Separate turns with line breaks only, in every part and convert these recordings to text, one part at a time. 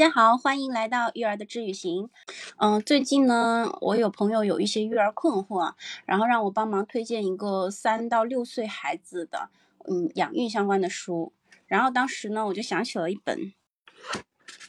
大家好，欢迎来到育儿的治愈行。嗯，最近呢，我有朋友有一些育儿困惑，然后让我帮忙推荐一个三到六岁孩子的嗯养育相关的书。然后当时呢，我就想起了一本《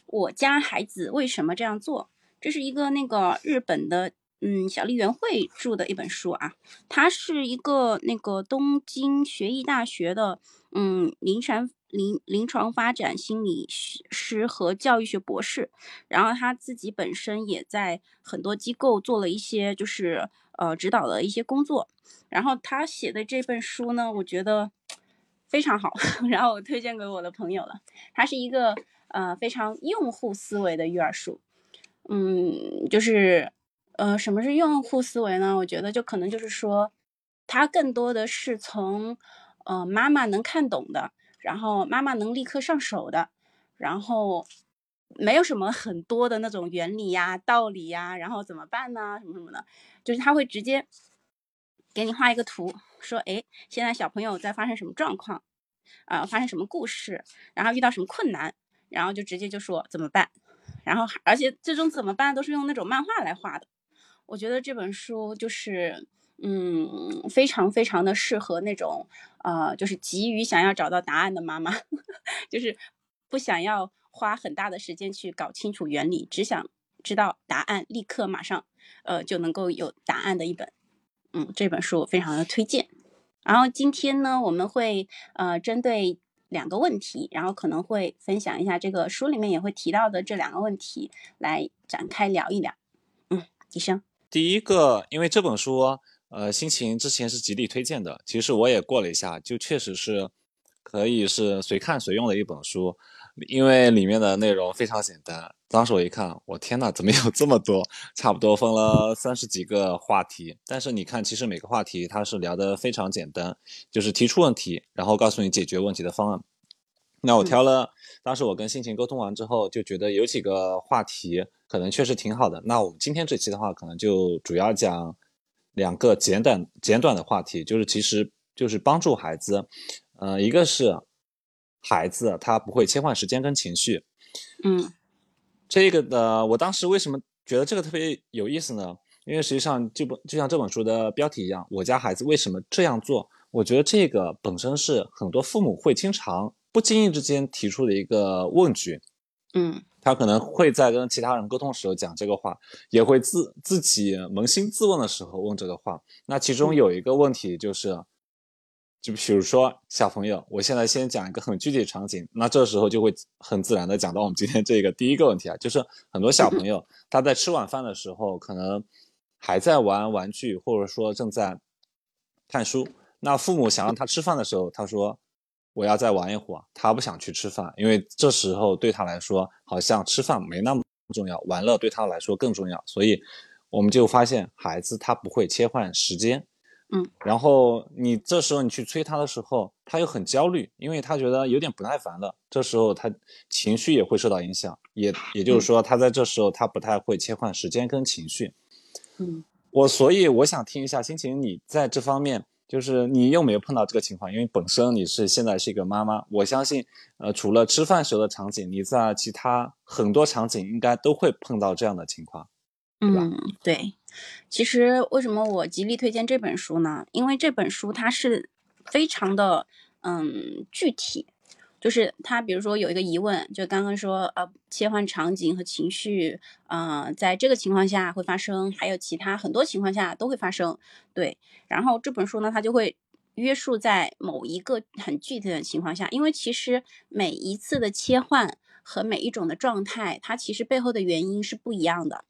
我家孩子为什么这样做》，这是一个那个日本的嗯小笠原惠著的一本书啊。他是一个那个东京学艺大学的嗯临床。临临床发展心理师和教育学博士，然后他自己本身也在很多机构做了一些就是呃指导的一些工作，然后他写的这本书呢，我觉得非常好，然后我推荐给我的朋友了。它是一个呃非常用户思维的育儿书，嗯，就是呃什么是用户思维呢？我觉得就可能就是说，它更多的是从呃妈妈能看懂的。然后妈妈能立刻上手的，然后没有什么很多的那种原理呀、道理呀，然后怎么办呢？什么什么的，就是他会直接给你画一个图，说，哎，现在小朋友在发生什么状况，啊，发生什么故事，然后遇到什么困难，然后就直接就说怎么办，然后而且这种怎么办都是用那种漫画来画的，我觉得这本书就是。嗯，非常非常的适合那种，呃，就是急于想要找到答案的妈妈，就是不想要花很大的时间去搞清楚原理，只想知道答案，立刻马上，呃，就能够有答案的一本。嗯，这本书我非常的推荐。然后今天呢，我们会呃针对两个问题，然后可能会分享一下这个书里面也会提到的这两个问题来展开聊一聊。嗯，医生，
第一个，因为这本书。呃，心情之前是极力推荐的，其实我也过了一下，就确实是可以是随看随用的一本书，因为里面的内容非常简单。当时我一看，我天呐，怎么有这么多？差不多分了三十几个话题，但是你看，其实每个话题它是聊得非常简单，就是提出问题，然后告诉你解决问题的方案。那我挑了，当时我跟心情沟通完之后，就觉得有几个话题可能确实挺好的。那我们今天这期的话，可能就主要讲。两个简短简短的话题，就是其实就是帮助孩子，呃，一个是孩子他不会切换时间跟情绪，
嗯，
这个的我当时为什么觉得这个特别有意思呢？因为实际上就不就像这本书的标题一样，我家孩子为什么这样做？我觉得这个本身是很多父母会经常不经意之间提出的一个问句，
嗯。
他可能会在跟其他人沟通时候讲这个话，也会自自己扪心自问的时候问这个话。那其中有一个问题就是，就比如说小朋友，我现在先讲一个很具体的场景，那这时候就会很自然的讲到我们今天这个第一个问题啊，就是很多小朋友 他在吃晚饭的时候，可能还在玩玩具，或者说正在看书。那父母想让他吃饭的时候，他说。我要再玩一会儿，他不想去吃饭，因为这时候对他来说好像吃饭没那么重要，玩乐对他来说更重要。所以我们就发现孩子他不会切换时间，
嗯，
然后你这时候你去催他的时候，他又很焦虑，因为他觉得有点不耐烦了。这时候他情绪也会受到影响，也也就是说他在这时候他不太会切换时间跟情绪，
嗯，
我所以我想听一下心情，你在这方面。就是你有没有碰到这个情况，因为本身你是现在是一个妈妈，我相信，呃，除了吃饭时候的场景，你在其他很多场景应该都会碰到这样的情况，
嗯，对。其实为什么我极力推荐这本书呢？因为这本书它是非常的嗯具体。就是他，比如说有一个疑问，就刚刚说，呃，切换场景和情绪，呃，在这个情况下会发生，还有其他很多情况下都会发生，对。然后这本书呢，它就会约束在某一个很具体的情况下，因为其实每一次的切换和每一种的状态，它其实背后的原因是不一样的。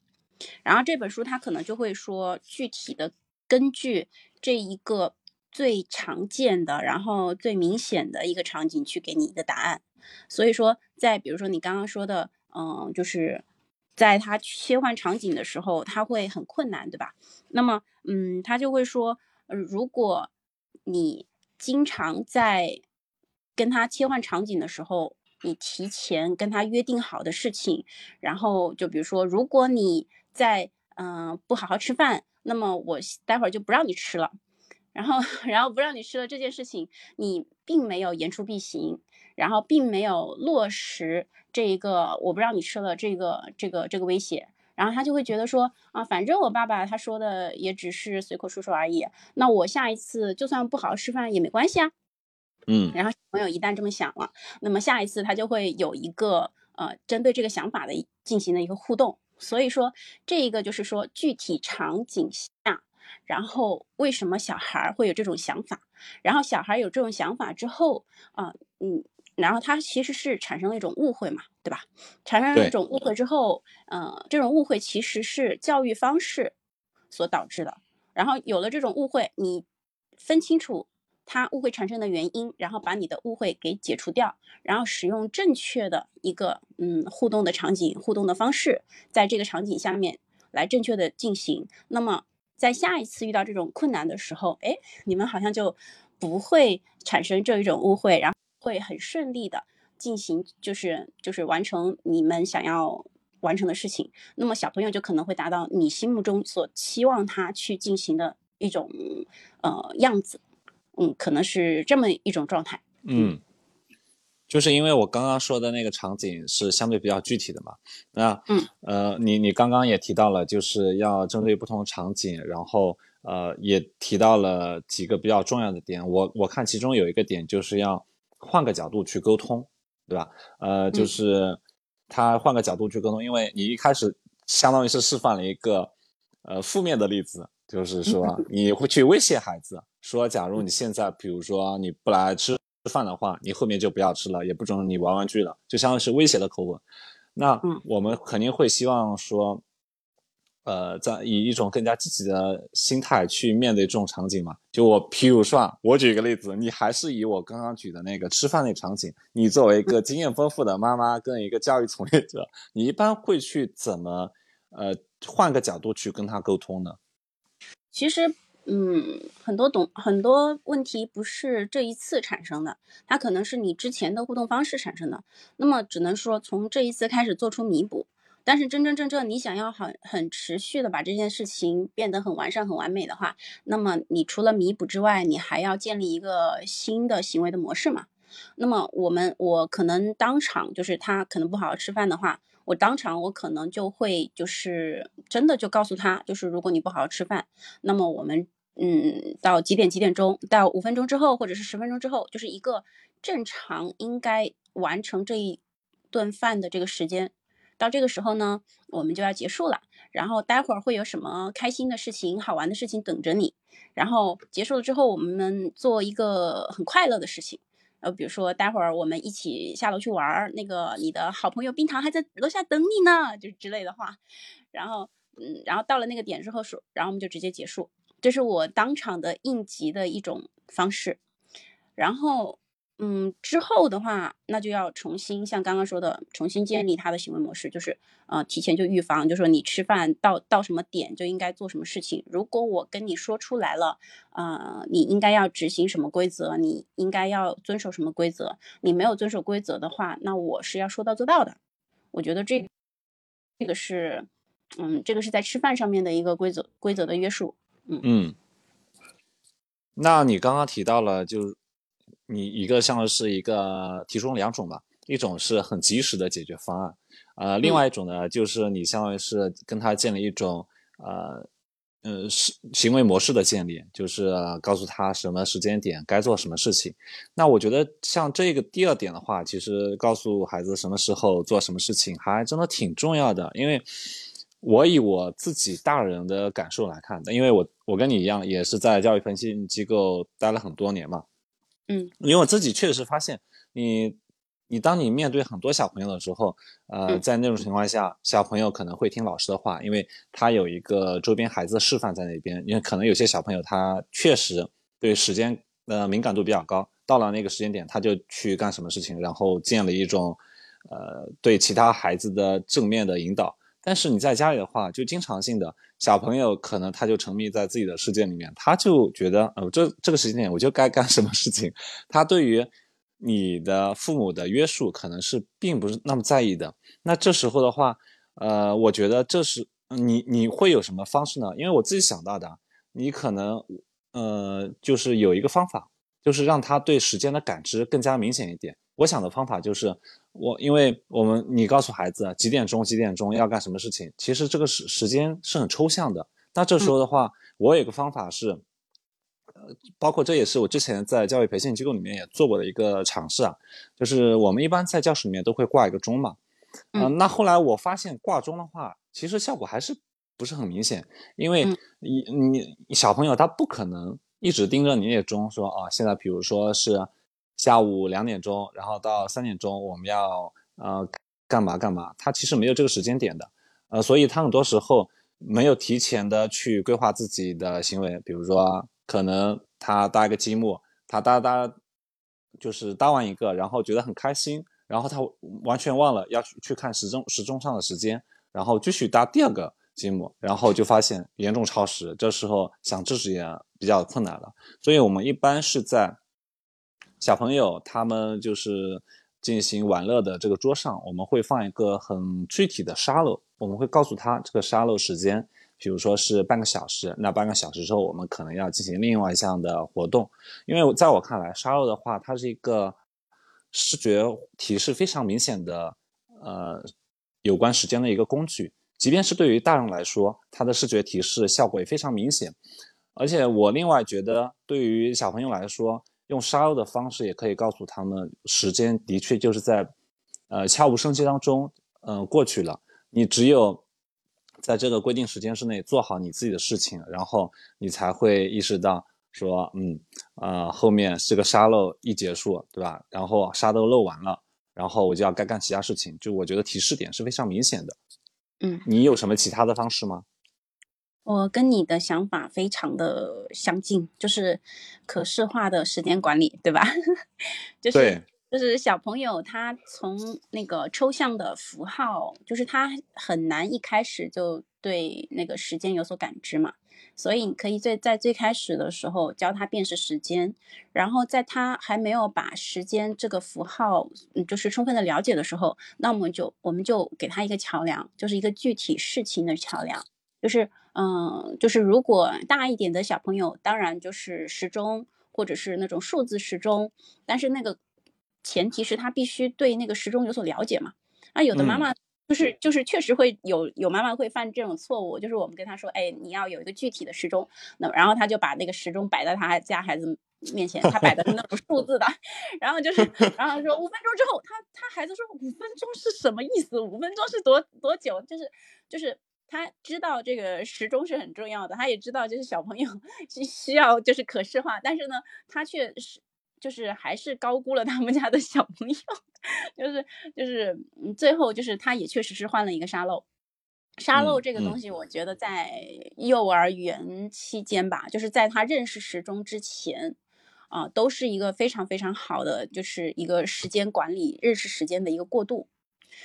然后这本书它可能就会说，具体的根据这一个。最常见的，然后最明显的一个场景去给你一个答案。所以说，在比如说你刚刚说的，嗯，就是在他切换场景的时候，他会很困难，对吧？那么，嗯，他就会说，如果你经常在跟他切换场景的时候，你提前跟他约定好的事情，然后就比如说，如果你在嗯不好好吃饭，那么我待会儿就不让你吃了。然后然后不让你吃了这件事情，你并没有言出必行，然后并没有落实这一个我不让你吃了这个这个这个威胁，然后他就会觉得说啊，反正我爸爸他说的也只是随口说说而已，那我下一次就算不好好吃饭也没关系啊。
嗯，
然后小朋友一旦这么想了，那么下一次他就会有一个呃针对这个想法的进行的一个互动。所以说这一个就是说具体场景下，然后为什么小孩会有这种想法？然后小孩有这种想法之后啊，嗯，然后他其实是产生了一种误会嘛，对吧？产生了一种误会之后，呃，这种误会其实是教育方式所导致的。然后有了这种误会，你分清楚。他误会产生的原因，然后把你的误会给解除掉，然后使用正确的一个嗯互动的场景、互动的方式，在这个场景下面来正确的进行。那么在下一次遇到这种困难的时候，哎，你们好像就不会产生这一种误会，然后会很顺利的进行，就是就是完成你们想要完成的事情。那么小朋友就可能会达到你心目中所期望他去进行的一种呃样子。嗯，可能是这么一种状态。
嗯，就是因为我刚刚说的那个场景是相对比较具体的嘛。那
嗯
呃，你你刚刚也提到了，就是要针对不同场景，然后呃也提到了几个比较重要的点。我我看其中有一个点就是要换个角度去沟通，对吧？呃，就是他换个角度去沟通，因为你一开始相当于是示范了一个呃负面的例子，就是说你会去威胁孩子。说，假如你现在，比如说你不来吃饭的话，你后面就不要吃了，也不准你玩玩具了，就相当于是威胁的口吻。那我们肯定会希望说，呃，在以一种更加积极的心态去面对这种场景嘛。就我，譬如说，我举一个例子，你还是以我刚刚举的那个吃饭那场景，你作为一个经验丰富的妈妈跟一个教育从业者，你一般会去怎么，呃，换个角度去跟他沟通呢？
其实。嗯，很多懂很多问题不是这一次产生的，它可能是你之前的互动方式产生的。那么只能说从这一次开始做出弥补。但是真真正正你想要很很持续的把这件事情变得很完善、很完美的话，那么你除了弥补之外，你还要建立一个新的行为的模式嘛？那么我们我可能当场就是他可能不好好吃饭的话，我当场我可能就会就是真的就告诉他，就是如果你不好好吃饭，那么我们。嗯，到几点几点钟？到五分钟之后，或者是十分钟之后，就是一个正常应该完成这一顿饭的这个时间。到这个时候呢，我们就要结束了。然后待会儿会有什么开心的事情、好玩的事情等着你。然后结束了之后，我们做一个很快乐的事情。呃，比如说待会儿我们一起下楼去玩儿，那个你的好朋友冰糖还在楼下等你呢，就之类的话。然后，嗯，然后到了那个点之后说，然后我们就直接结束。这是我当场的应急的一种方式，然后，嗯，之后的话，那就要重新像刚刚说的，重新建立他的行为模式，就是，呃，提前就预防，就说你吃饭到到什么点就应该做什么事情。如果我跟你说出来了，呃，你应该要执行什么规则，你应该要遵守什么规则，你没有遵守规则的话，那我是要说到做到的。我觉得这，这个是，嗯，这个是在吃饭上面的一个规则规则的约束。
嗯，那你刚刚提到了，就你一个像是一个提出两种吧，一种是很及时的解决方案，呃，另外一种呢，就是你相当于是跟他建立一种呃呃是行为模式的建立，就是告诉他什么时间点该做什么事情。那我觉得像这个第二点的话，其实告诉孩子什么时候做什么事情，还真的挺重要的，因为。我以我自己大人的感受来看，因为我我跟你一样，也是在教育培训机构待了很多年嘛，
嗯，
因为我自己确实发现，你你当你面对很多小朋友的时候，呃，在那种情况下，小朋友可能会听老师的话，因为他有一个周边孩子的示范在那边，因为可能有些小朋友他确实对时间呃敏感度比较高，到了那个时间点他就去干什么事情，然后建了一种呃对其他孩子的正面的引导。但是你在家里的话，就经常性的小朋友可能他就沉迷在自己的世界里面，他就觉得，呃，这这个时间点我就该干什么事情。他对于你的父母的约束可能是并不是那么在意的。那这时候的话，呃，我觉得这是你你会有什么方式呢？因为我自己想到的，你可能呃，就是有一个方法，就是让他对时间的感知更加明显一点。我想的方法就是，我因为我们你告诉孩子几点钟几点钟要干什么事情，其实这个时时间是很抽象的。那这时候的话，我有个方法是，呃，包括这也是我之前在教育培训机构里面也做过的一个尝试啊，就是我们一般在教室里面都会挂一个钟嘛，嗯，那后来我发现挂钟的话，其实效果还是不是很明显，因为你你小朋友他不可能一直盯着你那钟说啊，现在比如说是下午两点钟，然后到三点钟我们要呃干嘛干嘛，他其实没有这个时间点的，呃，所以他很多时候。没有提前的去规划自己的行为，比如说可能他搭一个积木，他搭搭就是搭完一个，然后觉得很开心，然后他完全忘了要去去看时钟时钟上的时间，然后继续搭第二个积木，然后就发现严重超时，这时候想制止也比较困难了。所以我们一般是在小朋友他们就是进行玩乐的这个桌上，我们会放一个很具体的沙漏。我们会告诉他这个沙漏时间，比如说是半个小时，那半个小时之后我们可能要进行另外一项的活动。因为在我看来，沙漏的话，它是一个视觉提示非常明显的，呃，有关时间的一个工具。即便是对于大人来说，它的视觉提示效果也非常明显。而且我另外觉得，对于小朋友来说，用沙漏的方式也可以告诉他们，时间的确就是在，呃，悄无声息当中，嗯，过去了。你只有在这个规定时间之内做好你自己的事情，然后你才会意识到说，嗯，呃，后面这个沙漏一结束，对吧？然后沙都漏完了，然后我就要该干其他事情。就我觉得提示点是非常明显的。
嗯，
你有什么其他的方式吗？
我跟你的想法非常的相近，就是可视化的时间管理，对吧？就是。就是小朋友，他从那个抽象的符号，就是他很难一开始就对那个时间有所感知嘛，所以你可以最在最开始的时候教他辨识时间，然后在他还没有把时间这个符号，嗯，就是充分的了解的时候，那我们就我们就给他一个桥梁，就是一个具体事情的桥梁，就是嗯，就是如果大一点的小朋友，当然就是时钟或者是那种数字时钟，但是那个。前提是他必须对那个时钟有所了解嘛？那有的妈妈就是就是确实会有有妈妈会犯这种错误，就是我们跟他说，哎，你要有一个具体的时钟，那然后他就把那个时钟摆在他家孩子面前，他摆的是那种数字的，然后就是然后说五分钟之后，他他孩子说五分钟是什么意思？五分钟是多多久？就是就是他知道这个时钟是很重要的，他也知道就是小朋友 是需要就是可视化，但是呢，他却是。就是还是高估了他们家的小朋友，就是就是嗯，最后就是他也确实是换了一个沙漏，沙漏这个东西，我觉得在幼儿园期间吧，就是在他认识时钟之前，啊，都是一个非常非常好的，就是一个时间管理、认识时间的一个过渡。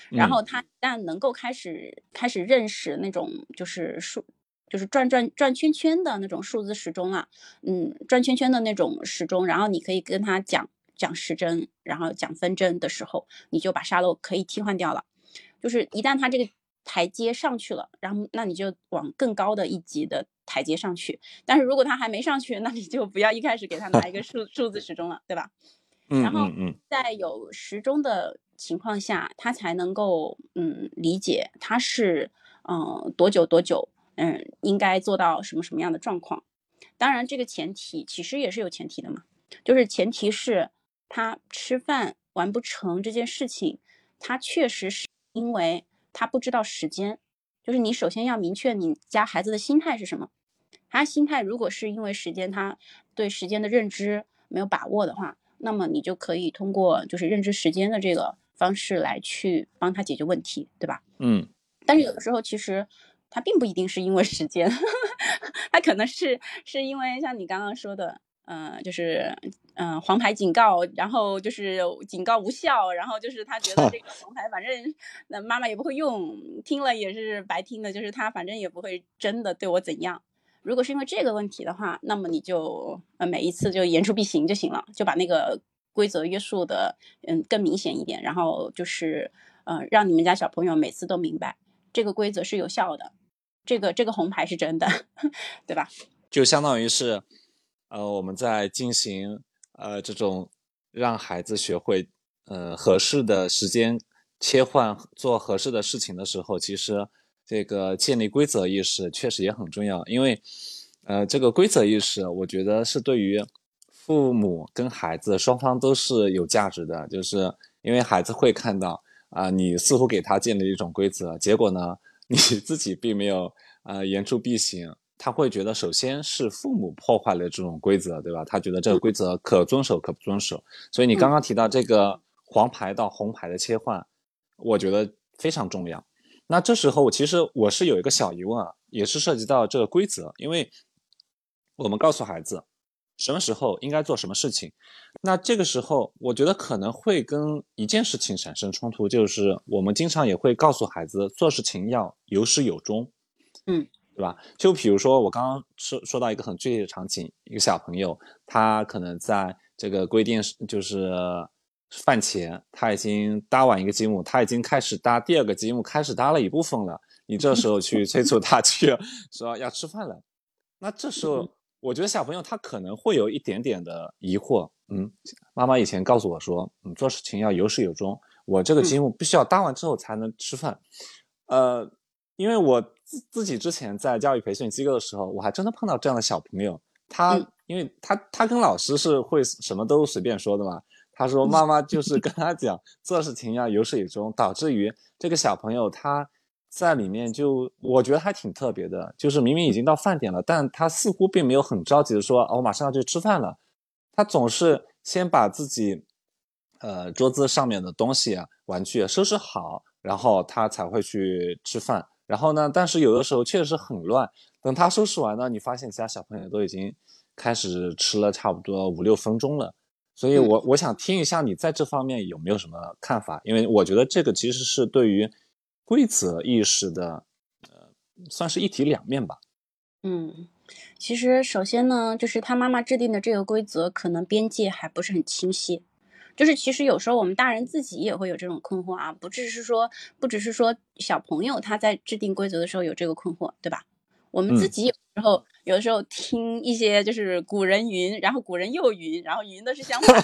然后他一旦能够开始开始认识那种就是数。就是转转转圈圈的那种数字时钟啊，嗯，转圈圈的那种时钟，然后你可以跟他讲讲时针，然后讲分针的时候，你就把沙漏可以替换掉了。就是一旦他这个台阶上去了，然后那你就往更高的一级的台阶上去。但是如果他还没上去，那你就不要一开始给他拿一个数 数字时钟了，对吧？
嗯
然后在有时钟的情况下，他才能够嗯理解他是嗯多久多久。嗯，应该做到什么什么样的状况？当然，这个前提其实也是有前提的嘛，就是前提是他吃饭完不成这件事情，他确实是因为他不知道时间。就是你首先要明确你家孩子的心态是什么。他心态如果是因为时间，他对时间的认知没有把握的话，那么你就可以通过就是认知时间的这个方式来去帮他解决问题，对吧？
嗯。
但是有的时候其实。他并不一定是因为时间，他可能是是因为像你刚刚说的，嗯，就是嗯黄牌警告，然后就是警告无效，然后就是他觉得 这个黄牌反正那妈妈也不会用，听了也是白听的，就是他反正也不会真的对我怎样。如果是因为这个问题的话，那么你就呃每一次就言出必行就行了，就把那个规则约束的嗯更明显一点，然后就是呃让你们家小朋友每次都明白。这个规则是有效的，这个这个红牌是真的，对吧？
就相当于是，呃，我们在进行呃这种让孩子学会呃合适的时间切换做合适的事情的时候，其实这个建立规则意识确实也很重要，因为呃这个规则意识，我觉得是对于父母跟孩子双方都是有价值的，就是因为孩子会看到啊，你似乎给他建立一种规则，结果呢你 自己并没有呃言出必行。他会觉得，首先是父母破坏了这种规则，对吧？他觉得这个规则可遵守可不遵守。所以你刚刚提到这个黄牌到红牌的切换，我觉得非常重要。那这时候，我其实我是有一个小疑问啊，也是涉及到这个规则，因为我们告诉孩子什么时候应该做什么事情，那这个时候我觉得可能会跟一件事情产生冲突，就是我们经常也会告诉孩子做事情要有始有终，
嗯。
对吧？就比如说我刚刚说说到一个很具体的场景，一个小朋友，他可能在这个规定就是饭前，他已经搭完一个积木，他已经开始搭第二个积木，开始搭了一部分了。你这时候去催促他去 说要吃饭了，那这时候我觉得小朋友他可能会有一点点的疑惑，嗯，妈妈以前告诉我说，嗯，做事情要有始有终，我这个积木必须要搭完之后才能吃饭，呃。因为我自自己之前在教育培训机构的时候，我还真的碰到这样的小朋友。他，因为他他跟老师是会什么都随便说的嘛。他说妈妈就是跟他讲做事情要有始有终，导致于这个小朋友他在里面就我觉得还挺特别的，就是明明已经到饭点了，但他似乎并没有很着急的说，我马上要去吃饭了。他总是先把自己呃桌子上面的东西啊玩具收拾好，然后他才会去吃饭。然后呢？但是有的时候确实很乱。等他收拾完呢，你发现其他小朋友都已经开始吃了差不多五六分钟了。所以，我我想听一下你在这方面有没有什么看法？因为我觉得这个其实是对于规则意识的，呃，算是一体两面吧。
嗯，其实首先呢，就是他妈妈制定的这个规则，可能边界还不是很清晰。就是其实有时候我们大人自己也会有这种困惑啊，不只是说不只是说小朋友他在制定规则的时候有这个困惑，对吧？我们自己有时候有的时候听一些就是古人云，然后古人又云，然后云的是相反，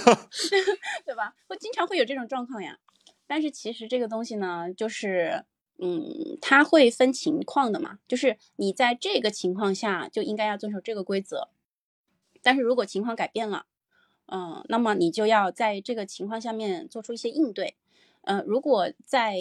对吧？会经常会有这种状况呀。但是其实这个东西呢，就是嗯，它会分情况的嘛，就是你在这个情况下就应该要遵守这个规则，但是如果情况改变了。嗯，那么你就要在这个情况下面做出一些应对。呃，如果在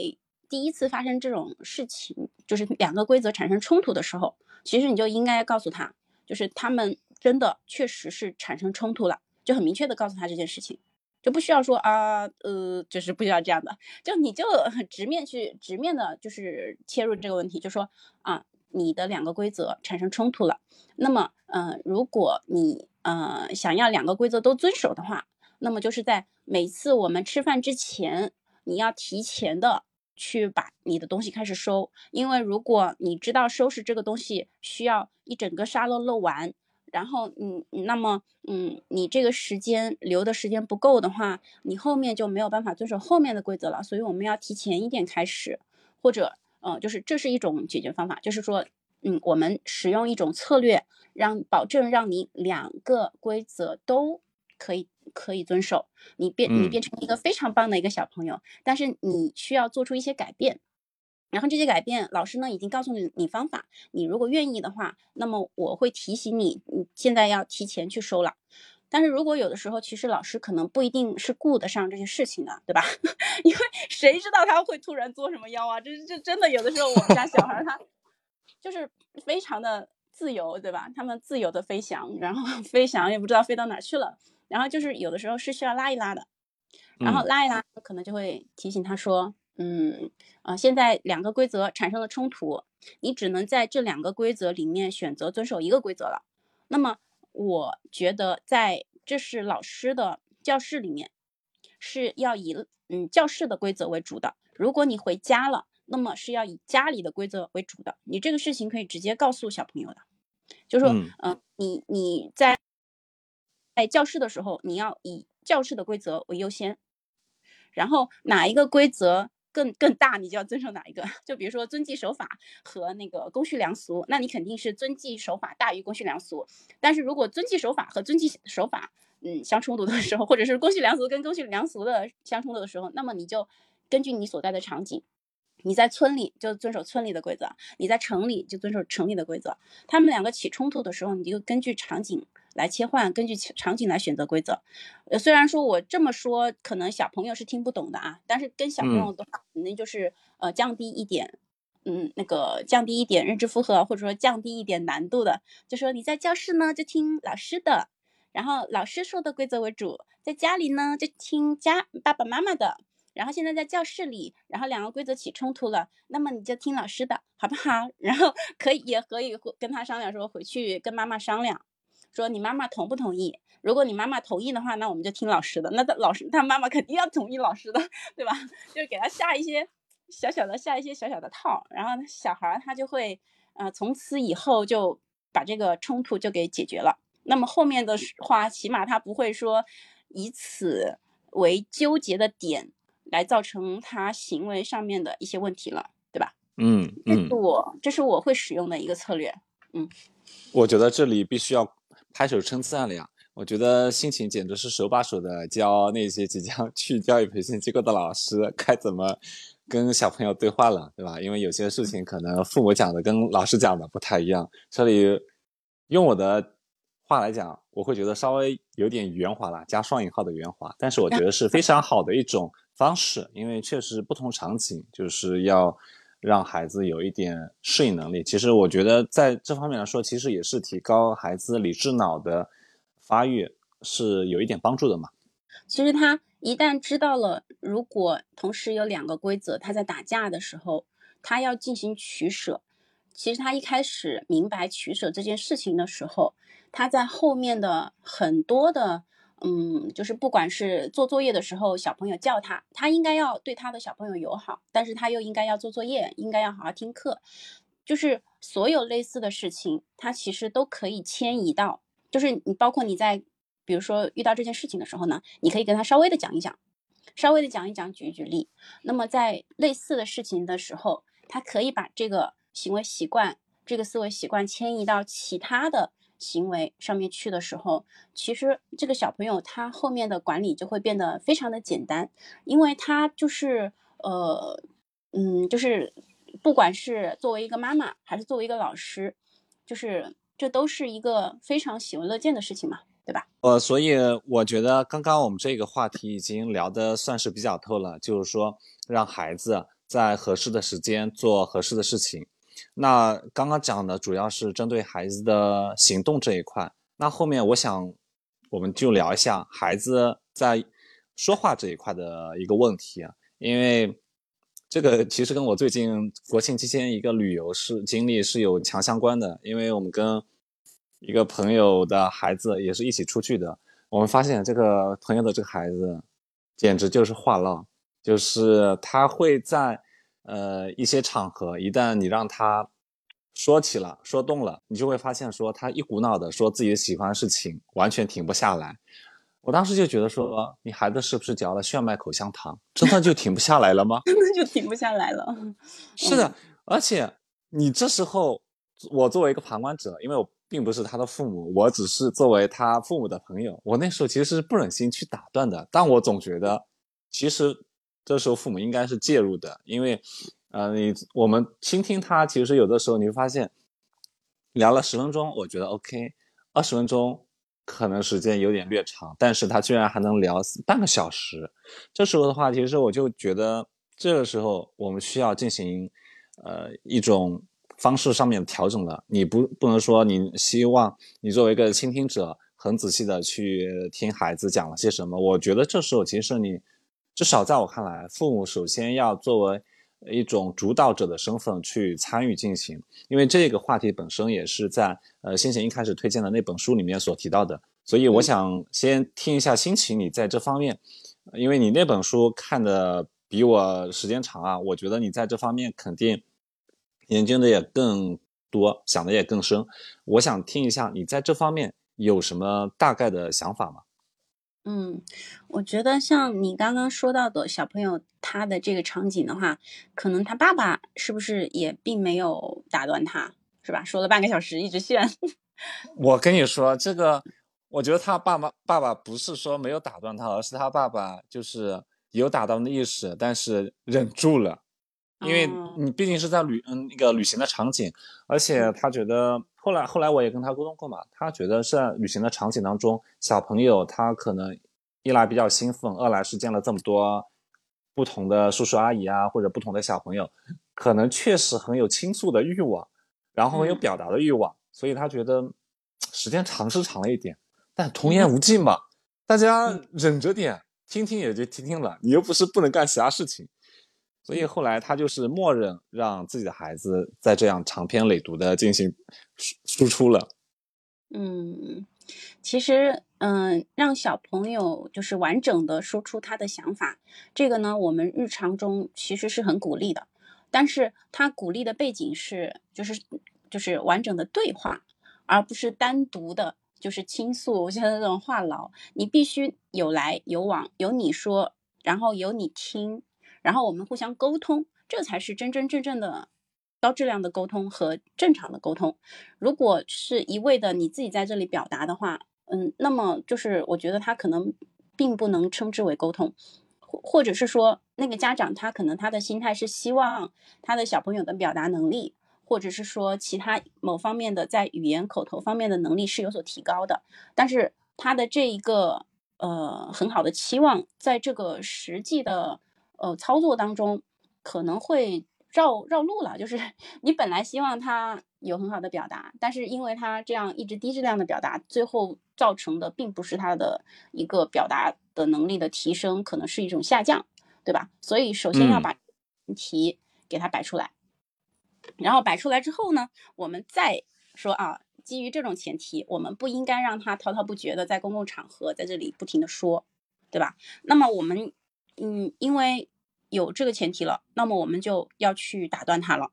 第一次发生这种事情，就是两个规则产生冲突的时候，其实你就应该告诉他，就是他们真的确实是产生冲突了，就很明确的告诉他这件事情，就不需要说啊，呃，就是不需要这样的，就你就很直面去直面的，就是切入这个问题，就说啊，你的两个规则产生冲突了，那么，嗯，如果你。呃，想要两个规则都遵守的话，那么就是在每次我们吃饭之前，你要提前的去把你的东西开始收，因为如果你知道收拾这个东西需要一整个沙漏漏完，然后嗯，那么嗯，你这个时间留的时间不够的话，你后面就没有办法遵守后面的规则了。所以我们要提前一点开始，或者呃，就是这是一种解决方法，就是说。嗯，我们使用一种策略，让保证让你两个规则都可以可以遵守，你变你变成一个非常棒的一个小朋友。但是你需要做出一些改变，然后这些改变，老师呢已经告诉你你方法。你如果愿意的话，那么我会提醒你，你现在要提前去收了。但是如果有的时候，其实老师可能不一定是顾得上这些事情的，对吧？因为谁知道他会突然作什么妖啊？这这真的有的时候，我们家小孩他。就是非常的自由，对吧？他们自由的飞翔，然后 飞翔也不知道飞到哪去了。然后就是有的时候是需要拉一拉的，然后拉一拉，可能就会提醒他说：“嗯，啊，现在两个规则产生了冲突，你只能在这两个规则里面选择遵守一个规则了。那么我觉得在这是老师的教室里面是要以嗯教室的规则为主的。如果你回家了。”那么是要以家里的规则为主的，你这个事情可以直接告诉小朋友的，就说，嗯，你你在在教室的时候，你要以教室的规则为优先，然后哪一个规则更更大，你就要遵守哪一个？就比如说遵纪守法和那个公序良俗，那你肯定是遵纪守法大于公序良俗。但是如果遵纪守法和遵纪守法，嗯，相冲突的时候，或者是公序良俗跟公序良俗的相冲突的时候，那么你就根据你所在的场景。你在村里就遵守村里的规则，你在城里就遵守城里的规则。他们两个起冲突的时候，你就根据场景来切换，根据场景来选择规则。呃，虽然说我这么说，可能小朋友是听不懂的啊，但是跟小朋友的话，肯定就是呃降低一点，嗯，那个降低一点认知负荷，或者说降低一点难度的。就说你在教室呢就听老师的，然后老师说的规则为主；在家里呢就听家爸爸妈妈的。然后现在在教室里，然后两个规则起冲突了，那么你就听老师的，好不好？然后可以也可以跟他商量说，回去跟妈妈商量，说你妈妈同不同意？如果你妈妈同意的话，那我们就听老师的。那他老师他妈妈肯定要同意老师的，对吧？就是给他下一些小小的下一些小小的套，然后小孩他就会呃从此以后就把这个冲突就给解决了。那么后面的话，起码他不会说以此为纠结的点。来造成他行为上面的一些问题了，对吧？
嗯
嗯，这是我这是我会使用的一个策略。嗯，
我觉得这里必须要拍手称赞了呀！我觉得心情简直是手把手的教那些即将 去教育培训机构的老师该怎么跟小朋友对话了，对吧？因为有些事情可能父母讲的跟老师讲的不太一样。这里用我的话来讲，我会觉得稍微有点圆滑了，加双引号的圆滑，但是我觉得是非常好的一种。方式，因为确实不同场景，就是要让孩子有一点适应能力。其实我觉得在这方面来说，其实也是提高孩子理智脑的发育是有一点帮助的嘛。
其实他一旦知道了，如果同时有两个规则，他在打架的时候，他要进行取舍。其实他一开始明白取舍这件事情的时候，他在后面的很多的。嗯，就是不管是做作业的时候，小朋友叫他，他应该要对他的小朋友友好，但是他又应该要做作业，应该要好好听课。就是所有类似的事情，他其实都可以迁移到，就是你包括你在，比如说遇到这件事情的时候呢，你可以跟他稍微的讲一讲，稍微的讲一讲，举一举例。那么在类似的事情的时候，他可以把这个行为习惯、这个思维习惯迁移到其他的。行为上面去的时候，其实这个小朋友他后面的管理就会变得非常的简单，因为他就是呃嗯，就是不管是作为一个妈妈还是作为一个老师，就是这都是一个非常喜闻乐见的事情嘛，对吧？
呃，所以我觉得刚刚我们这个话题已经聊的算是比较透了，就是说让孩子在合适的时间做合适的事情。那刚刚讲的主要是针对孩子的行动这一块，那后面我想我们就聊一下孩子在说话这一块的一个问题啊，因为这个其实跟我最近国庆期间一个旅游是经历是有强相关的，因为我们跟一个朋友的孩子也是一起出去的，我们发现这个朋友的这个孩子简直就是话唠，就是他会在。呃，一些场合，一旦你让他说起了，说动了，你就会发现，说他一股脑的说自己喜欢的事情，完全停不下来。我当时就觉得说，你孩子是不是嚼了炫迈口香糖，真的就停不下来了吗？
真的就停不下来了。
是的，而且你这时候，我作为一个旁观者，因为我并不是他的父母，我只是作为他父母的朋友，我那时候其实是不忍心去打断的，但我总觉得，其实。这时候父母应该是介入的，因为，呃，你我们倾听他，其实有的时候你会发现，聊了十分钟，我觉得 OK，二十分钟可能时间有点略长，但是他居然还能聊半个小时，这时候的话，其实我就觉得这个时候我们需要进行，呃，一种方式上面调整了。你不不能说你希望你作为一个倾听者，很仔细的去听孩子讲了些什么，我觉得这时候其实你。至少在我看来，父母首先要作为一种主导者的身份去参与进行，因为这个话题本身也是在呃先前一开始推荐的那本书里面所提到的，所以我想先听一下心情，你在这方面，因为你那本书看的比我时间长啊，我觉得你在这方面肯定研究的也更多，想的也更深，我想听一下你在这方面有什么大概的想法吗？
嗯，我觉得像你刚刚说到的小朋友他的这个场景的话，可能他爸爸是不是也并没有打断他，是吧？说了半个小时一直炫。
我跟你说这个，我觉得他爸爸爸爸不是说没有打断他，而是他爸爸就是有打断的意识，但是忍住了，因为你毕竟是在旅嗯那个旅行的场景，而且他觉得。后来，后来我也跟他沟通过嘛，他觉得是在旅行的场景当中，小朋友他可能一来比较兴奋，二来是见了这么多不同的叔叔阿姨啊，或者不同的小朋友，可能确实很有倾诉的欲望，然后有表达的欲望，所以他觉得时间长是长了一点，但童言无忌嘛，大家忍着点，听听也就听听了，你又不是不能干其他事情。所以后来他就是默认让自己的孩子在这样长篇累读的进行输输出了。
嗯，其实，嗯，让小朋友就是完整的说出他的想法，这个呢，我们日常中其实是很鼓励的。但是他鼓励的背景是，就是就是完整的对话，而不是单独的，就是倾诉，像那种话痨。你必须有来有往，有你说，然后有你听。然后我们互相沟通，这才是真真正正的高质量的沟通和正常的沟通。如果是一味的你自己在这里表达的话，嗯，那么就是我觉得他可能并不能称之为沟通，或或者是说那个家长他可能他的心态是希望他的小朋友的表达能力，或者是说其他某方面的在语言口头方面的能力是有所提高的，但是他的这一个呃很好的期望，在这个实际的。呃，操作当中可能会绕绕路了，就是 你本来希望他有很好的表达，但是因为他这样一直低质量的表达，最后造成的并不是他的一个表达的能力的提升，可能是一种下降，对吧？所以首先要把问题给它摆出来，然后摆出来之后呢，我们再说啊，基于这种前提，我们不应该让他滔滔不绝的在公共场合在这里不停的说，对吧？那么我们嗯，因为有这个前提了，那么我们就要去打断他了，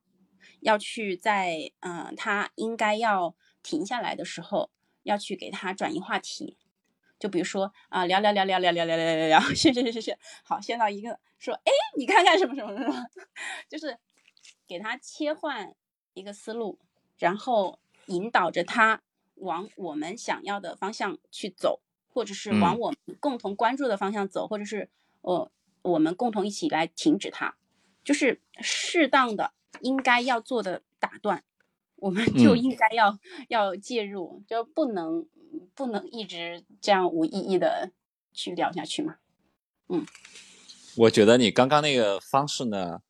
要去在嗯他应该要停下来的时候，要去给他转移话题。就比如说啊，聊聊聊聊聊聊聊聊聊聊，是是是是是，好，先到一个说，哎，你看看什么什么什么，就是给他切换一个思路，然后引导着他往我们想要的方向去走，或者是往我们共同关注的方向走，或者是呃。我们共同一起来停止它，就是适当的应该要做的打断，我们就应该要要介入，就不能不能一直这样无意义的去聊下去嘛。嗯，
我觉得你刚刚那个方式呢，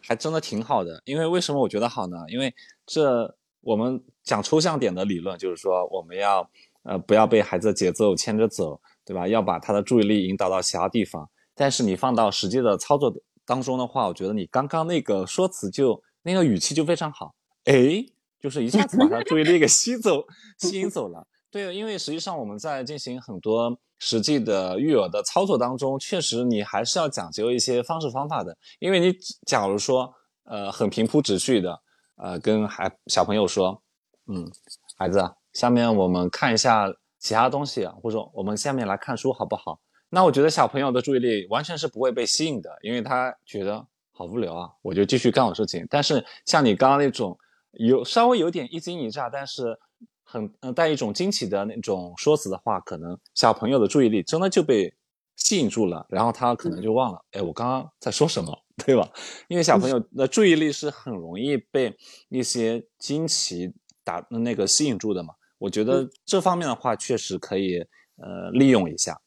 还真的挺好的。因为为什么我觉得好呢？因为这我们讲抽象点的理论，就是说我们要呃不要被孩子的节奏牵着走，对吧？要把他的注意力引导到其他地方。但是你放到实际的操作当中的话，我觉得你刚刚那个说辞就那个语气就非常好，哎，就是一下子把他注意力给吸走、吸引走了。对，因为实际上我们在进行很多实际的育儿的操作当中，确实你还是要讲究一些方式方法的。因为你假如说，呃，很平铺直叙的，呃，跟孩小朋友说，嗯，孩子，下面我们看一下其他东西，或者我们下面来看书好不好？那我觉得小朋友的注意力完全是不会被吸引的，因为他觉得好无聊啊，我就继续干我事情。但是像你刚刚那种有稍微有点一惊一乍，但是很嗯带一种惊奇的那种说辞的话，可能小朋友的注意力真的就被吸引住了，然后他可能就忘了，哎，我刚刚在说什么，对吧？因为小朋友的注意力是很容易被一些惊奇打那个吸引住的嘛。我觉得这方面的话，确实可以呃利用一下。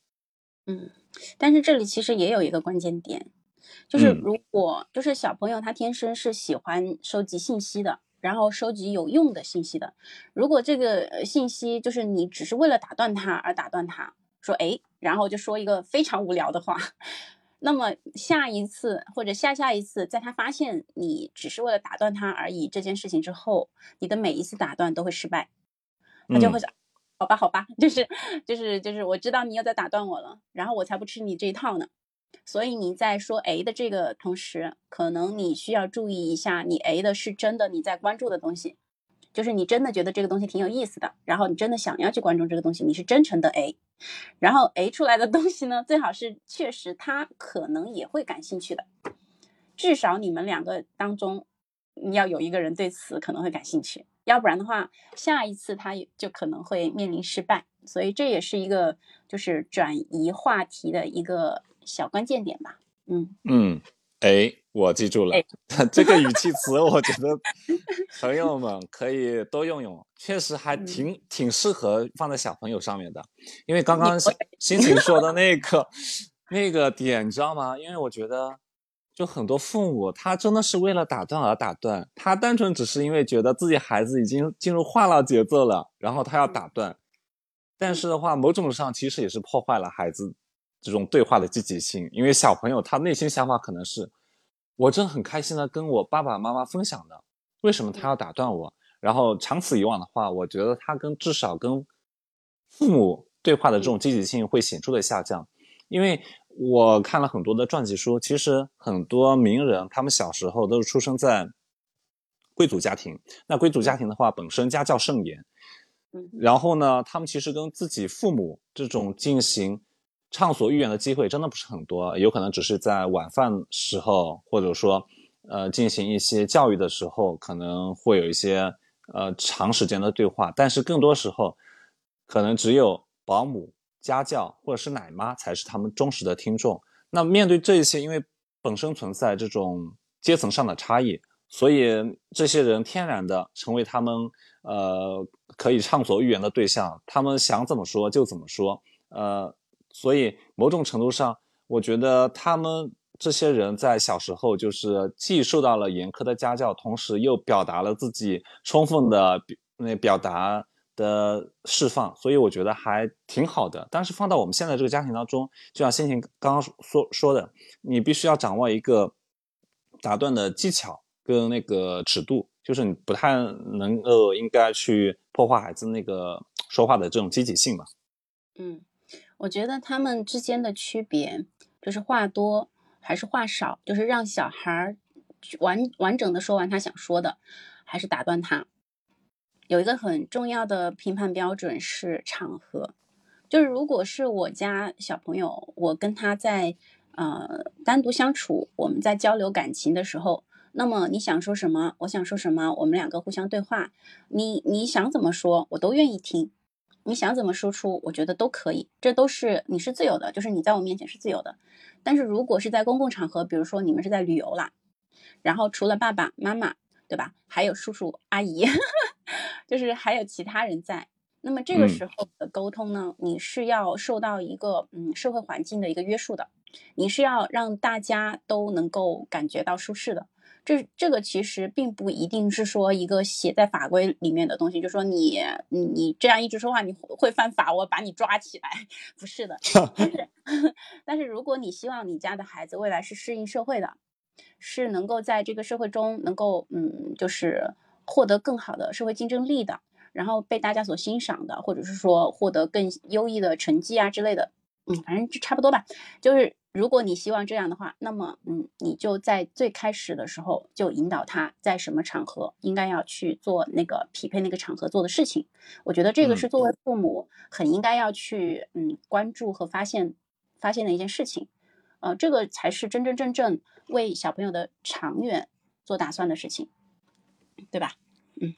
嗯，但是这里其实也有一个关键点，就是如果就是小朋友他天生是喜欢收集信息的，然后收集有用的信息的。如果这个信息就是你只是为了打断他而打断他，说哎，然后就说一个非常无聊的话，那么下一次或者下下一次，在他发现你只是为了打断他而已这件事情之后，你的每一次打断都会失败，他就会想。好吧，好吧，就是就是就是，我知道你又在打断我了，然后我才不吃你这一套呢。所以你在说 A 的这个同时，可能你需要注意一下，你 A 的是真的你在关注的东西，就是你真的觉得这个东西挺有意思的，然后你真的想要去关注这个东西，你是真诚的 A，然后 A 出来的东西呢，最好是确实他可能也会感兴趣的，至少你们两个当中，你要有一个人对此可能会感兴趣，要不然的话，下一次他也就可能会面临失败，所以这也是一个就是转移话题的一个小关键点吧。嗯
嗯，哎，我记住了，这个语气词，我觉得朋友们可以多用用，确实还挺挺适合放在小朋友上面的。因为刚刚心情说的那个那个点，你知道吗？因为我觉得，就很多父母他真的是为了打断而打断，他单纯只是因为觉得自己孩子已经进入话唠节奏了，然后他要打断。但是的话，某种上其实也是破坏了孩子。这种对话的积极性，因为小朋友他内心想法可能是，我真很开心的跟我爸爸妈妈分享的，为什么他要打断我？然后长此以往的话，我觉得他跟至少跟父母对话的这种积极性会显著的下降。因为我看了很多的传记书，其实很多名人他们小时候都是出生在贵族家庭，那贵族家庭的话本身家教甚严，然后呢，他们其实跟自己父母这种进行。畅所欲言的机会真的不是很多，有可能只是在晚饭时候，或者说，呃，进行一些教育的时候，可能会有一些呃长时间的对话。但是更多时候，可能只有保姆、家教或者是奶妈才是他们忠实的听众。那面对这些，因为本身存在这种阶层上的差异，所以这些人天然的成为他们呃可以畅所欲言的对象。他们想怎么说就怎么说，呃。所以，某种程度上，我觉得他们这些人在小时候就是既受到了严苛的家教，同时又表达了自己充分的那表达的释放，所以我觉得还挺好的。但是放到我们现在这个家庭当中，就像先前刚刚说说的，你必须要掌握一个打断的技巧跟那个尺度，就是你不太能够应该去破坏孩子那个说话的这种积极性嘛。
嗯。我觉得他们之间的区别就是话多还是话少，就是让小孩完完整的说完他想说的，还是打断他。有一个很重要的评判标准是场合，就是如果是我家小朋友，我跟他在呃单独相处，我们在交流感情的时候，那么你想说什么，我想说什么，我们两个互相对话，你你想怎么说，我都愿意听。你想怎么输出，我觉得都可以，这都是你是自由的，就是你在我面前是自由的。但是如果是在公共场合，比如说你们是在旅游啦，然后除了爸爸妈妈，对吧？还有叔叔阿姨，就是还有其他人在，那么这个时候的沟通呢，你是要受到一个嗯社会环境的一个约束的，你是要让大家都能够感觉到舒适的。这这个其实并不一定是说一个写在法规里面的东西，就说你你你这样一直说话，你会犯法，我把你抓起来，不是的。但是 但是如果你希望你家的孩子未来是适应社会的，是能够在这个社会中能够嗯，就是获得更好的社会竞争力的，然后被大家所欣赏的，或者是说获得更优异的成绩啊之类的，嗯，反正就差不多吧，就是。如果你希望这样的话，那么，嗯，你就在最开始的时候就引导他在什么场合应该要去做那个匹配那个场合做的事情。我觉得这个是作为父母很应该要去，嗯，关注和发现发现的一件事情。呃，这个才是真真正正为小朋友的长远做打算的事情，对吧？嗯，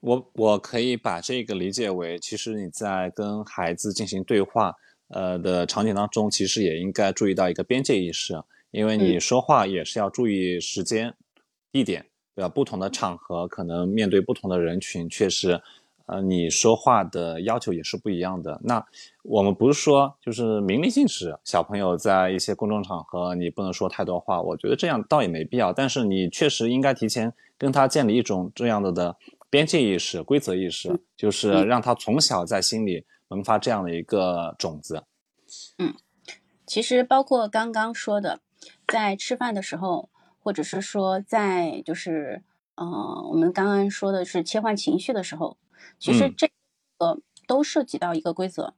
我我可以把这个理解为，其实你在跟孩子进行对话。呃的场景当中，其实也应该注意到一个边界意识，因为你说话也是要注意时间、地点，对吧？不同的场合，可能面对不同的人群，确实，呃，你说话的要求也是不一样的。那我们不是说就是明令禁止小朋友在一些公众场合你不能说太多话，我觉得这样倒也没必要。但是你确实应该提前跟他建立一种这样的的边界意识、规则意识，就是让他从小在心里。萌发这样的一个种子，
嗯，其实包括刚刚说的，在吃饭的时候，或者是说在就是，嗯，我们刚刚说的是切换情绪的时候，其实这个都涉及到一个规则，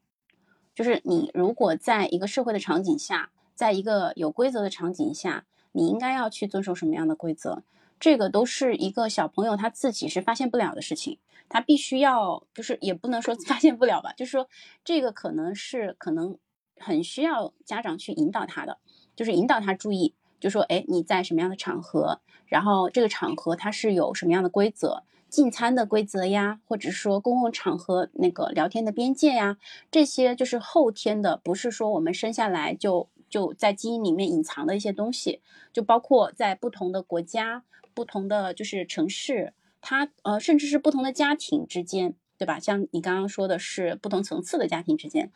就是你如果在一个社会的场景下，在一个有规则的场景下，你应该要去遵守什么样的规则？这个都是一个小朋友他自己是发现不了的事情，他必须要就是也不能说 发现不了吧，就是说这个可能是可能很需要家长去引导他的，就是引导他注意，就说哎你在什么样的场合，然后这个场合它是有什么样的规则。进餐的规则呀，或者说公共场合那个聊天的边界呀，这些就是后天的，不是说我们生下来就就在基因里面隐藏的一些东西，就包括在不同的国家、不同的就是城市，它呃甚至是不同的家庭之间，对吧？像你刚刚说的是不同层次的家庭之间，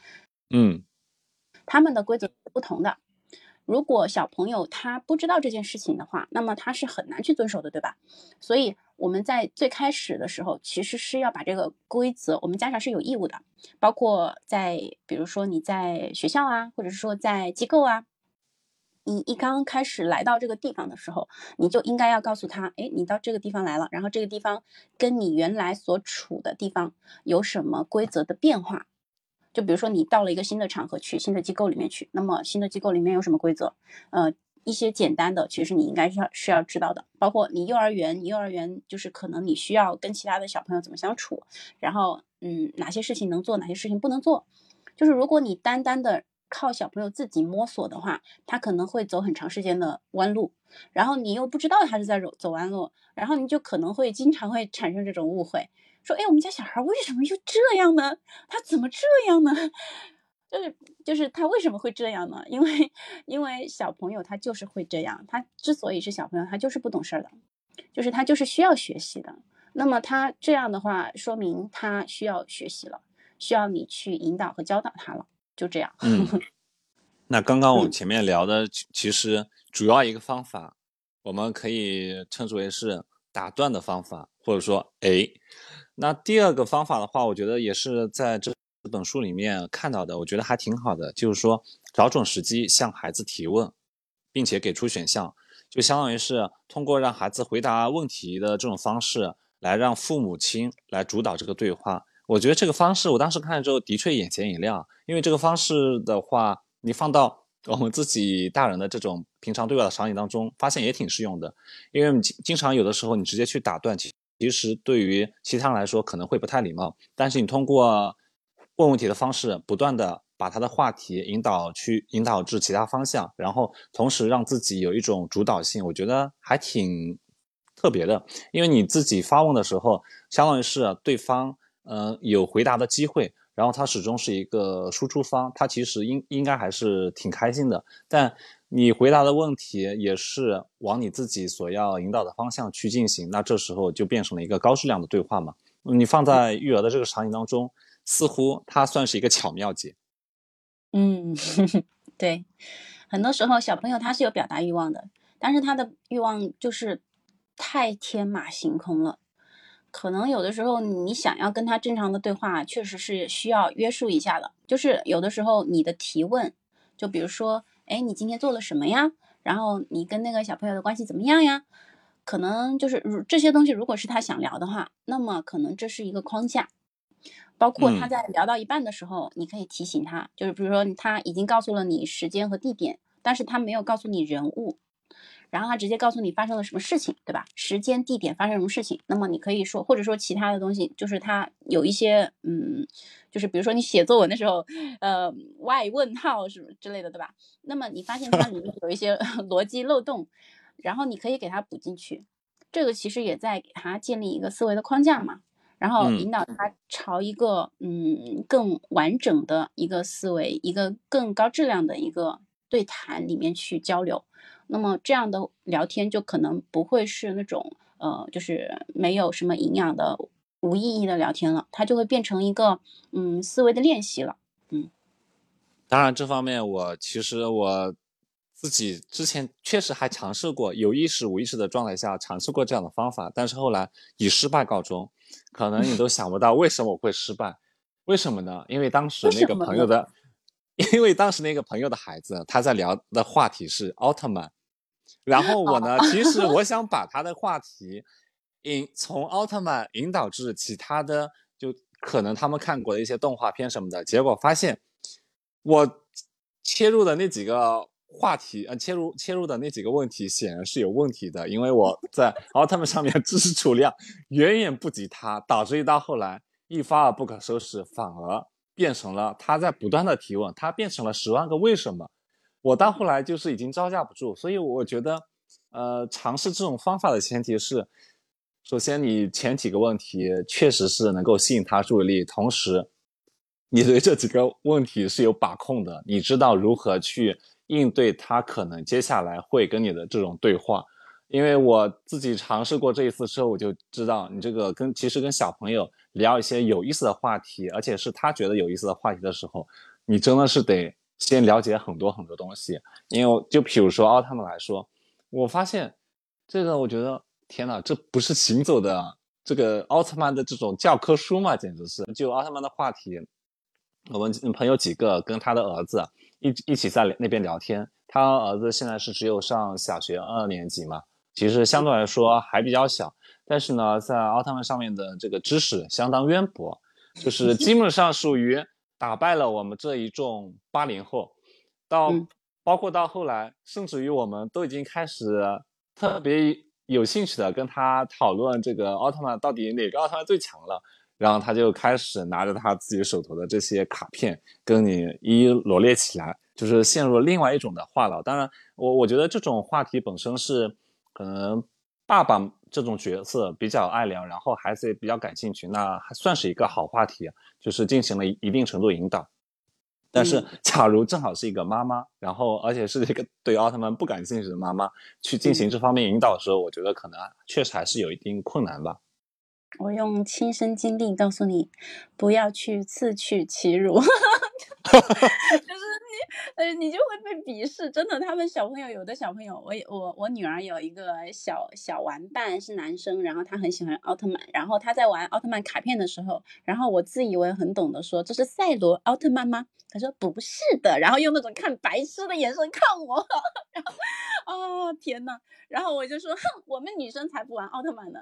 嗯，
他们的规则是不同的。如果小朋友他不知道这件事情的话，那么他是很难去遵守的，对吧？所以我们在最开始的时候，其实是要把这个规则，我们家长是有义务的，包括在比如说你在学校啊，或者是说在机构啊，你一刚开始来到这个地方的时候，你就应该要告诉他，哎，你到这个地方来了，然后这个地方跟你原来所处的地方有什么规则的变化。就比如说你到了一个新的场合去，新的机构里面去，那么新的机构里面有什么规则？呃，一些简单的，其实你应该是要是要知道的。包括你幼儿园，你幼儿园就是可能你需要跟其他的小朋友怎么相处，然后嗯，哪些事情能做，哪些事情不能做。就是如果你单单的靠小朋友自己摸索的话，他可能会走很长时间的弯路，然后你又不知道他是在走走弯路，然后你就可能会经常会产生这种误会。说，哎，我们家小孩为什么又这样呢？他怎么这样呢？就是就是他为什么会这样呢？因为因为小朋友他就是会这样，他之所以是小朋友，他就是不懂事儿的，就是他就是需要学习的。那么他这样的话，说明他需要学习了，需要你去引导和教导他了，就这样。
嗯，那刚刚我们前面聊的，其实主要一个方法，我们可以称之为是打断的方法，或者说，哎。那第二个方法的话，我觉得也是在这这本书里面看到的，我觉得还挺好的，就是说找准时机向孩子提问，并且给出选项，就相当于是通过让孩子回答问题的这种方式，来让父母亲来主导这个对话。我觉得这个方式，我当时看了之后的确眼前一亮，因为这个方式的话，你放到我们自己大人的这种平常对话的场景当中，发现也挺适用的，因为经经常有的时候你直接去打断。其实对于其他人来说可能会不太礼貌，但是你通过问问题的方式，不断的把他的话题引导去引导至其他方向，然后同时让自己有一种主导性，我觉得还挺特别的。因为你自己发问的时候，相当于是对方嗯有回答的机会，然后他始终是一个输出方，他其实应应该还是挺开心的，但。你回答的问题也是往你自己所要引导的方向去进行，那这时候就变成了一个高质量的对话嘛。你放在育儿的这个场景当中，似乎它算是一个巧妙节。
嗯，对，很多时候小朋友他是有表达欲望的，但是他的欲望就是太天马行空了，可能有的时候你想要跟他正常的对话，确实是需要约束一下的。就是有的时候你的提问，就比如说。哎，你今天做了什么呀？然后你跟那个小朋友的关系怎么样呀？可能就是如这些东西，如果是他想聊的话，那么可能这是一个框架。包括他在聊到一半的时候，你可以提醒他，就是比如说他已经告诉了你时间和地点，但是他没有告诉你人物。然后他直接告诉你发生了什么事情，对吧？时间、地点发生什么事情，那么你可以说，或者说其他的东西，就是他有一些，嗯，就是比如说你写作文的时候，呃，why 问号什么之类的，对吧？那么你发现它里面有一些 逻辑漏洞，然后你可以给他补进去，这个其实也在给他建立一个思维的框架嘛，然后引导他朝一个嗯更完整的一个思维，一个更高质量的一个对谈里面去交流。那么这样的聊天就可能不会是那种呃，就是没有什么营养的无意义的聊天了，它就会变成一个嗯思维的练习了。嗯，
当然这方面我其实我自己之前确实还尝试过，有意识无意识的状态下尝试过这样的方法，但是后来以失败告终。可能你都想不到为什么我会失败？为什么呢？因为当时那个朋友的，因为当时那个朋友的孩子他在聊的话题是奥特曼。然后我呢，其实我 想把他的话题引从奥特曼引导至其他的，就可能他们看过的一些动画片什么的。结果发现，我切入的那几个话题呃切入切入的那几个问题显然是有问题的，因为我 在奥特曼上面知识储量远远不及他，导致于到后来一发而不可收拾，反而变成了他在不断的提问，他变成了十万个为什么。我到后来就是已经招架不住，所以我觉得，呃，尝试这种方法的前提是，首先你前几个问题确实是能够吸引他注意力，同时你对这几个问题是有把控的，你知道如何去应对他可能接下来会跟你的这种对话。因为我自己尝试过这一次之后，我就知道你这个跟其实跟小朋友聊一些有意思的话题，而且是他觉得有意思的话题的时候，你真的是得。先了解很多很多东西，因为就比如说奥特曼来说，我发现这个，我觉得天呐，这不是行走的这个奥特曼的这种教科书嘛，简直是！就奥特曼的话题，我们朋友几个跟他的儿子一一起在那边聊天，他儿子现在是只有上小学二年级嘛，其实相对来说还比较小，但是呢，在奥特曼上面的这个知识相当渊博，就是基本上属于。打败了我们这一众八零后，到包括到后来，甚至于我们都已经开始特别有兴趣的跟他讨论这个奥特曼到底哪个奥特曼最强了。然后他就开始拿着他自己手头的这些卡片跟你一一罗列起来，就是陷入了另外一种的话痨。当然，我我觉得这种话题本身是可能爸爸。这种角色比较爱聊，然后孩子也比较感兴趣，那还算是一个好话题，就是进行了一定程度引导。但是，假如正好是一个妈妈，然后而且是一个 对奥特曼不感兴趣的妈妈，去进行这方面引导的时候，我觉得可能确实还是有一定困难吧。
我用亲身经历告诉你，不要去自取其辱，就是你，呃，你就会被鄙视。真的，他们小朋友有的小朋友，我我我女儿有一个小小玩伴是男生，然后他很喜欢奥特曼，然后他在玩奥特曼卡片的时候，然后我自以为很懂得说这是赛罗奥特曼吗？他说不是的，然后用那种看白痴的眼神看我，然后，哦天呐，然后我就说，哼，我们女生才不玩奥特曼呢。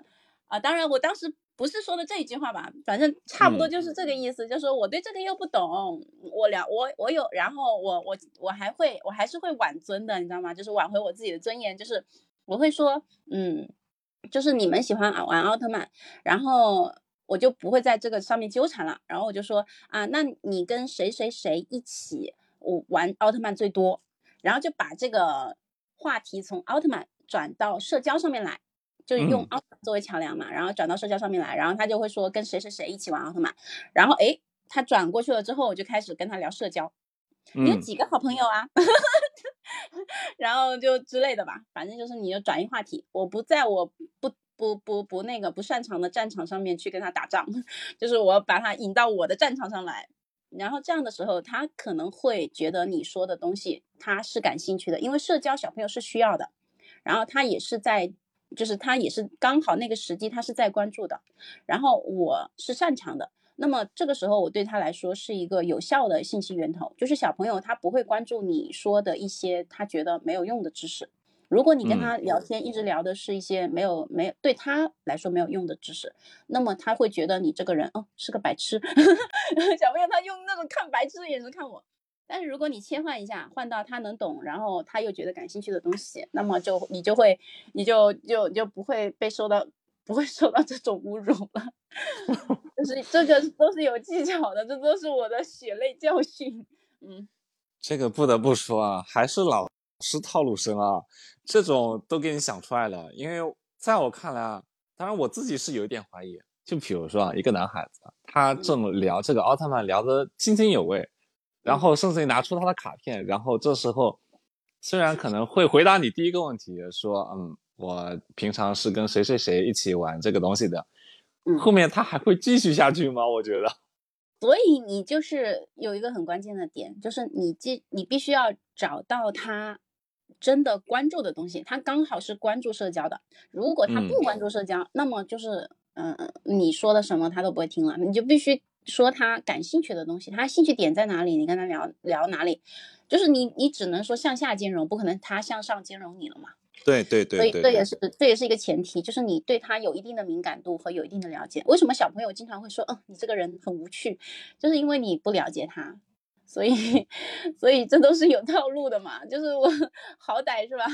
啊，当然，我当时不是说的这一句话吧，反正差不多就是这个意思，就是说我对这个又不懂，我了我我有，然后我我我还会，我还是会挽尊的，你知道吗？就是挽回我自己的尊严，就是我会说，嗯，就是你们喜欢玩奥特曼，然后我就不会在这个上面纠缠了，然后我就说啊，那你跟谁谁谁一起我玩奥特曼最多，然后就把这个话题从奥特曼转到社交上面来。就是用奥特曼作为桥梁嘛，然后转到社交上面来，然后他就会说跟谁谁谁一起玩奥特曼，然后诶，他转过去了之后，我就开始跟他聊社交，你有几个好朋友啊？然后就之类的吧，反正就是你就转移话题，我不在我不不不不那个不擅长的战场上面去跟他打仗，就是我把他引到我的战场上来，然后这样的时候，他可能会觉得你说的东西他是感兴趣的，因为社交小朋友是需要的，然后他也是在。就是他也是刚好那个时机，他是在关注的，然后我是擅长的，那么这个时候我对他来说是一个有效的信息源头。就是小朋友他不会关注你说的一些他觉得没有用的知识，如果你跟他聊天一直聊的是一些没有没有对他来说没有用的知识，那么他会觉得你这个人哦是个白痴。小朋友他用那种看白痴的眼神看我。但是如果你切换一下，换到他能懂，然后他又觉得感兴趣的东西，那么就你就会，你就就就不会被受到，不会受到这种侮辱了。就是这个都是有技巧的，这都是我的血泪教训。嗯，
这个不得不说啊，还是老师套路深啊，这种都给你想出来了。因为在我看来啊，当然我自己是有一点怀疑。就比如说啊，一个男孩子，他正聊这个奥特曼，聊得津津有味。然后甚至于拿出他的卡片，然后这时候虽然可能会回答你第一个问题，说嗯，我平常是跟谁谁谁一起玩这个东西的，后面他还会继续下去吗？我觉得，
所以你就是有一个很关键的点，就是你既你必须要找到他真的关注的东西，他刚好是关注社交的，如果他不关注社交，那么就是嗯，你说的什么他都不会听了，你就必须。说他感兴趣的东西，他兴趣点在哪里？你跟他聊聊哪里？就是你，你只能说向下兼容，不可能他向上兼容你了嘛？
对对对。
所以这也是这也是一个前提，就是你对他有一定的敏感度和有一定的了解。为什么小朋友经常会说，嗯，你这个人很无趣，就是因为你不了解他。所以，所以这都是有套路的嘛。就是我 好歹是吧？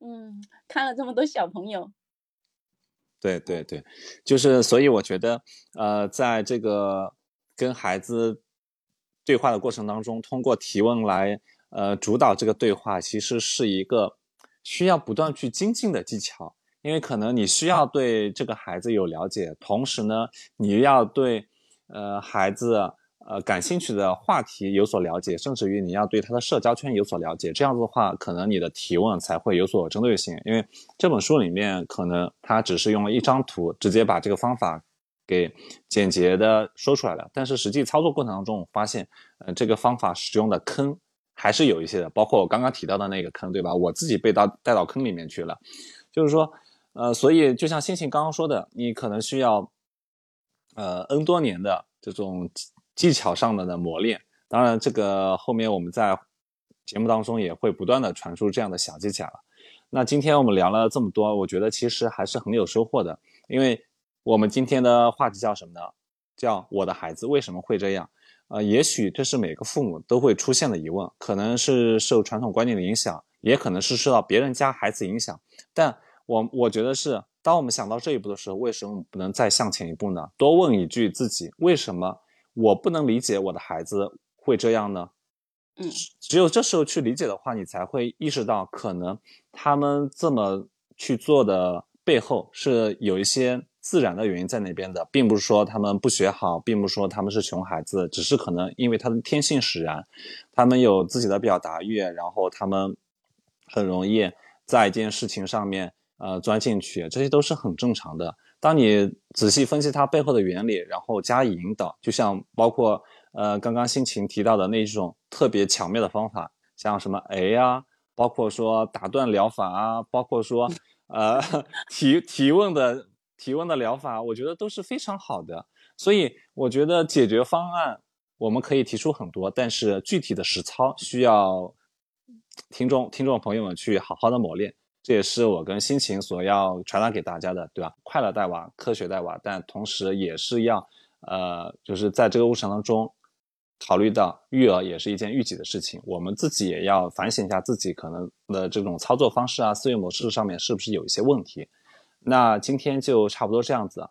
嗯，看了这么多小朋友。
对对对，就是所以我觉得，呃，在这个跟孩子对话的过程当中，通过提问来呃主导这个对话，其实是一个需要不断去精进的技巧。因为可能你需要对这个孩子有了解，同时呢，你要对呃孩子。呃，感兴趣的话题有所了解，甚至于你要对他的社交圈有所了解，这样子的话，可能你的提问才会有所针对性。因为这本书里面可能他只是用了一张图，直接把这个方法给简洁的说出来了，但是实际操作过程当中，发现，呃，这个方法使用的坑还是有一些的，包括我刚刚提到的那个坑，对吧？我自己被到带到坑里面去了，就是说，呃，所以就像星星刚刚说的，你可能需要，呃，N 多年的这种。技巧上的的磨练，当然这个后面我们在节目当中也会不断的传输这样的小技巧了。那今天我们聊了这么多，我觉得其实还是很有收获的，因为我们今天的话题叫什么呢？叫我的孩子为什么会这样？呃，也许这是每个父母都会出现的疑问，可能是受传统观念的影响，也可能是受到别人家孩子影响。但我我觉得是，当我们想到这一步的时候，为什么不能再向前一步呢？多问一句自己，为什么？我不能理解我的孩子会这样呢，
嗯，
只有这时候去理解的话，你才会意识到，可能他们这么去做的背后是有一些自然的原因在那边的，并不是说他们不学好，并不是说他们是熊孩子，只是可能因为他的天性使然，他们有自己的表达欲，然后他们很容易在一件事情上面呃钻进去，这些都是很正常的。当你仔细分析它背后的原理，然后加以引导，就像包括呃刚刚心情提到的那种特别巧妙的方法，像什么 A 啊，包括说打断疗法啊，包括说呃提提问的提问的疗法，我觉得都是非常好的。所以我觉得解决方案我们可以提出很多，但是具体的实操需要听众听众朋友们去好好的磨练。这也是我跟心情所要传达给大家的，对吧？快乐带娃，科学带娃，但同时也是要，呃，就是在这个过程当中，考虑到育儿也是一件育己的事情，我们自己也要反省一下自己可能的这种操作方式啊、思维模式上面是不是有一些问题。那今天就差不多这样子。